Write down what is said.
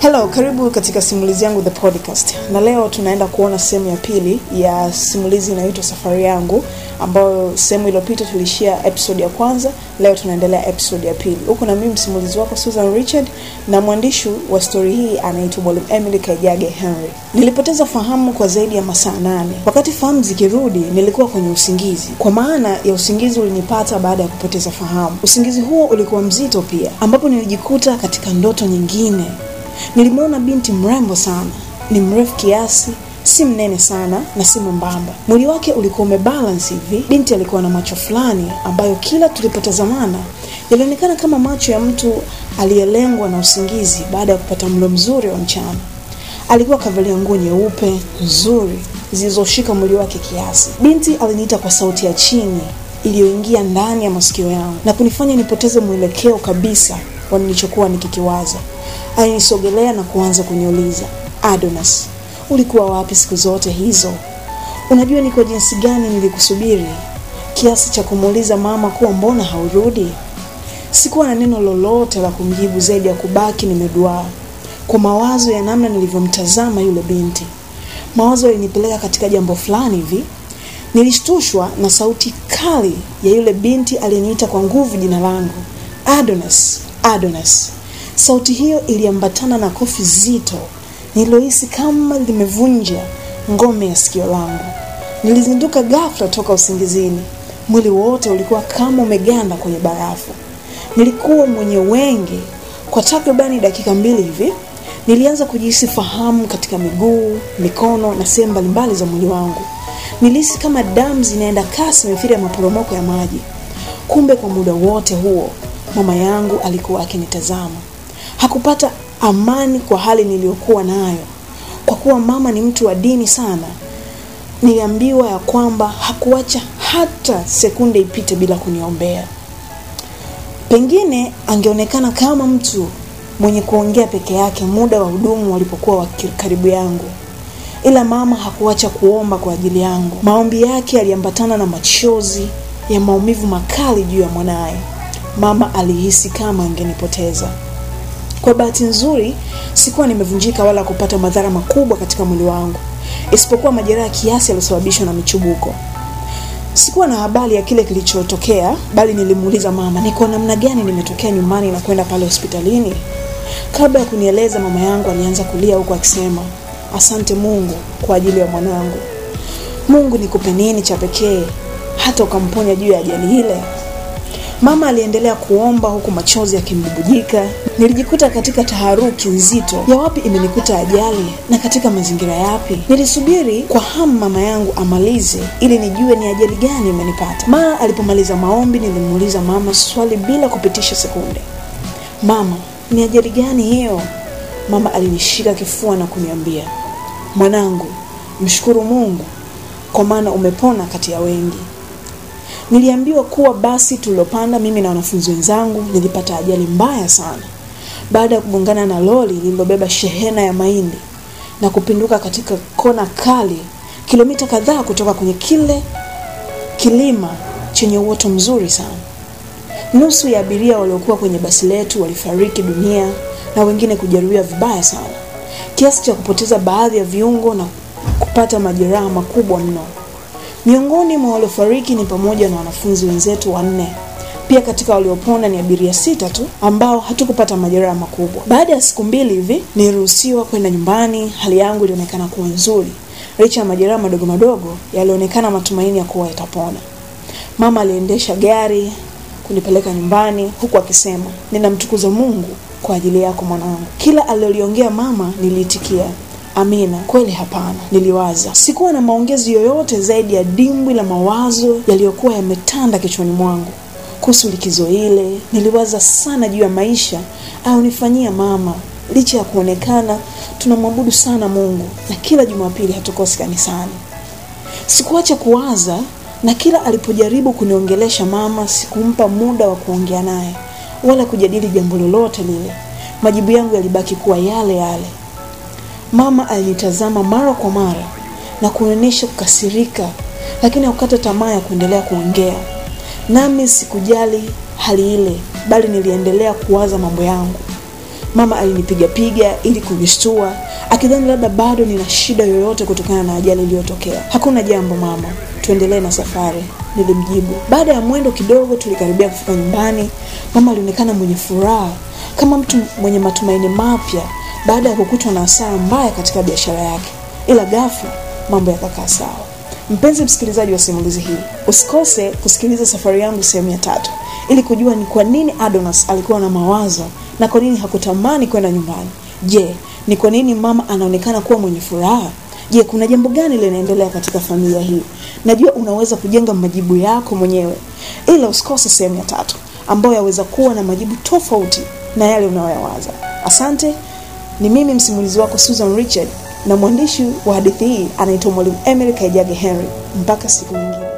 Hello, karibu katika simulizi yangu the podcast, na leo tunaenda kuona sehemu ya pili ya simulizi inayoitwa Safari Yangu, ambayo sehemu iliyopita tulishia episode ya kwanza. Leo tunaendelea episode ya pili, huku na mimi msimulizi wako Susan Richard, na mwandishi wa stori hii anaitwa Mwalimu Emily Kaijage Henry. Nilipoteza fahamu kwa zaidi ya masaa nane. Wakati fahamu zikirudi, nilikuwa kwenye usingizi, kwa maana ya usingizi ulinipata baada ya kupoteza fahamu. Usingizi huo ulikuwa mzito pia, ambapo nilijikuta katika ndoto nyingine Nilimwona binti mrembo sana, ni mrefu kiasi, si mnene sana na si mwembamba. Mwili wake ulikuwa umebalance hivi. Binti alikuwa na macho fulani ambayo kila tulipotazamana yalionekana kama macho ya mtu aliyelengwa na usingizi baada ya kupata mlo mzuri wa mchana. Alikuwa kavalia nguo nyeupe nzuri zilizoshika mwili wake kiasi. Binti aliniita kwa sauti ya chini iliyoingia ndani ya masikio yangu na kunifanya nipoteze mwelekeo kabisa wa nilichokuwa nikikiwaza. Alinisogelea na kuanza kuniuliza, Adonas, ulikuwa wapi siku zote hizo? Unajua ni kwa jinsi gani nilikusubiri kiasi cha kumuuliza mama kuwa mbona haurudi? Sikuwa na neno lolote la kumjibu zaidi ya kubaki nimeduaa kwa mawazo ya namna nilivyomtazama yule binti. Mawazo yalinipeleka katika jambo fulani hivi. Nilishtushwa na sauti kali ya yule binti aliyeniita kwa nguvu jina langu, Adonas, Adonas. Sauti hiyo iliambatana na kofi zito nililohisi kama limevunja ngome ya sikio langu. Nilizinduka ghafla toka usingizini. Mwili wote ulikuwa kama umeganda kwenye barafu. Nilikuwa mwenye wenge kwa takribani dakika mbili hivi. Nilianza kujihisi fahamu katika miguu, mikono na sehemu mbalimbali za mwili wangu. Nilihisi kama damu zinaenda kasi mithili ya maporomoko ya maji. Kumbe kwa muda wote huo mama yangu alikuwa akinitazama. Hakupata amani kwa hali niliyokuwa nayo. Kwa kuwa mama ni mtu wa dini sana, niliambiwa ya kwamba hakuacha hata sekunde ipite bila kuniombea. Pengine angeonekana kama mtu mwenye kuongea peke yake muda wa hudumu walipokuwa karibu yangu, ila mama hakuacha kuomba kwa ajili yangu. Maombi yake yaliambatana na machozi ya maumivu makali juu ya mwanaye. Mama alihisi kama angenipoteza. Kwa bahati nzuri, sikuwa nimevunjika wala kupata madhara makubwa katika mwili wangu, isipokuwa majeraha kiasi yaliyosababishwa na michubuko. Sikuwa na habari ya kile kilichotokea, bali nilimuuliza mama ni kwa namna gani nimetokea nyumbani na kwenda pale hospitalini. Kabla ya kunieleza, mama yangu alianza kulia huku akisema, asante Mungu kwa ajili ya mwanangu. Mungu nikupe nini cha pekee hata ukamponya juu ya ajali ile? Mama aliendelea kuomba huku machozi yakimbubujika. Nilijikuta katika taharuki nzito ya wapi imenikuta ajali na katika mazingira yapi. Nilisubiri kwa hamu mama yangu amalize ili nijue ni ajali gani imenipata. Mara alipomaliza maombi, nilimuuliza mama swali bila kupitisha sekunde, mama, ni ajali gani hiyo? Mama alinishika kifua na kuniambia, mwanangu, mshukuru Mungu kwa maana umepona kati ya wengi. Niliambiwa kuwa basi tulilopanda mimi na wanafunzi wenzangu nilipata ajali mbaya sana baada ya kugongana na lori lililobeba shehena ya mahindi na kupinduka katika kona kali kilomita kadhaa kutoka kwenye kile kilima chenye uoto mzuri sana. Nusu ya abiria waliokuwa kwenye basi letu walifariki dunia na wengine kujeruhiwa vibaya sana kiasi cha kupoteza baadhi ya viungo na kupata majeraha makubwa mno. Miongoni mwa waliofariki ni pamoja na wanafunzi wenzetu wanne. Pia katika waliopona ni abiria sita tu ambao hatukupata majeraha makubwa. Baada ya siku mbili hivi niliruhusiwa kwenda nyumbani. Hali yangu ilionekana kuwa nzuri, licha ya majeraha madogo madogo yalionekana matumaini ya kuwa yatapona. Mama aliendesha gari kunipeleka nyumbani huku akisema, ninamtukuza Mungu kwa ajili yako mwanangu. Kila aliloliongea mama niliitikia Amina. Kweli hapana, niliwaza. Sikuwa na maongezi yoyote zaidi ya dimbwi la mawazo yaliyokuwa yametanda kichwani mwangu kuhusu likizo ile. Niliwaza sana juu ya maisha ayonifanyia mama, licha ya kuonekana tunamwabudu sana Mungu na kila Jumapili hatukosi kanisani. Sikuacha kuwaza, na kila alipojaribu kuniongelesha mama, sikumpa muda wa kuongea naye wala kujadili jambo lolote lile. Majibu yangu yalibaki kuwa yale yale. Mama alinitazama mara kwa mara na kuonyesha kukasirika, lakini hakukata tamaa ya kuendelea kuongea nami. Sikujali hali ile, bali niliendelea kuwaza mambo yangu. Mama alinipigapiga ili kunishtua, akidhani labda bado nina shida yoyote kutokana na ajali iliyotokea. Hakuna jambo mama, tuendelee na safari, nilimjibu. Baada ya mwendo kidogo, tulikaribia kufika nyumbani. Mama alionekana mwenye furaha, kama mtu mwenye matumaini mapya baada ya kukutwa na hasara mbaya katika biashara yake, ila ghafla mambo yakakaa sawa. Mpenzi msikilizaji wa simulizi hii, usikose kusikiliza safari yangu sehemu ya tatu ili kujua ni kwa nini Adonas alikuwa na mawazo na kwa nini hakutamani kwenda nyumbani. Je, ni kwa nini mama anaonekana kuwa mwenye furaha? Je, kuna jambo gani linaendelea katika familia hii? Najua unaweza kujenga majibu yako mwenyewe, ila usikose sehemu ya tatu ambayo yaweza kuwa na majibu tofauti na yale unayoyawaza. Asante. Ni mimi msimulizi wako Susan Richard na mwandishi wa hadithi hii anaitwa Mwalimu Emily Kaijage Henry. Mpaka siku nyingine.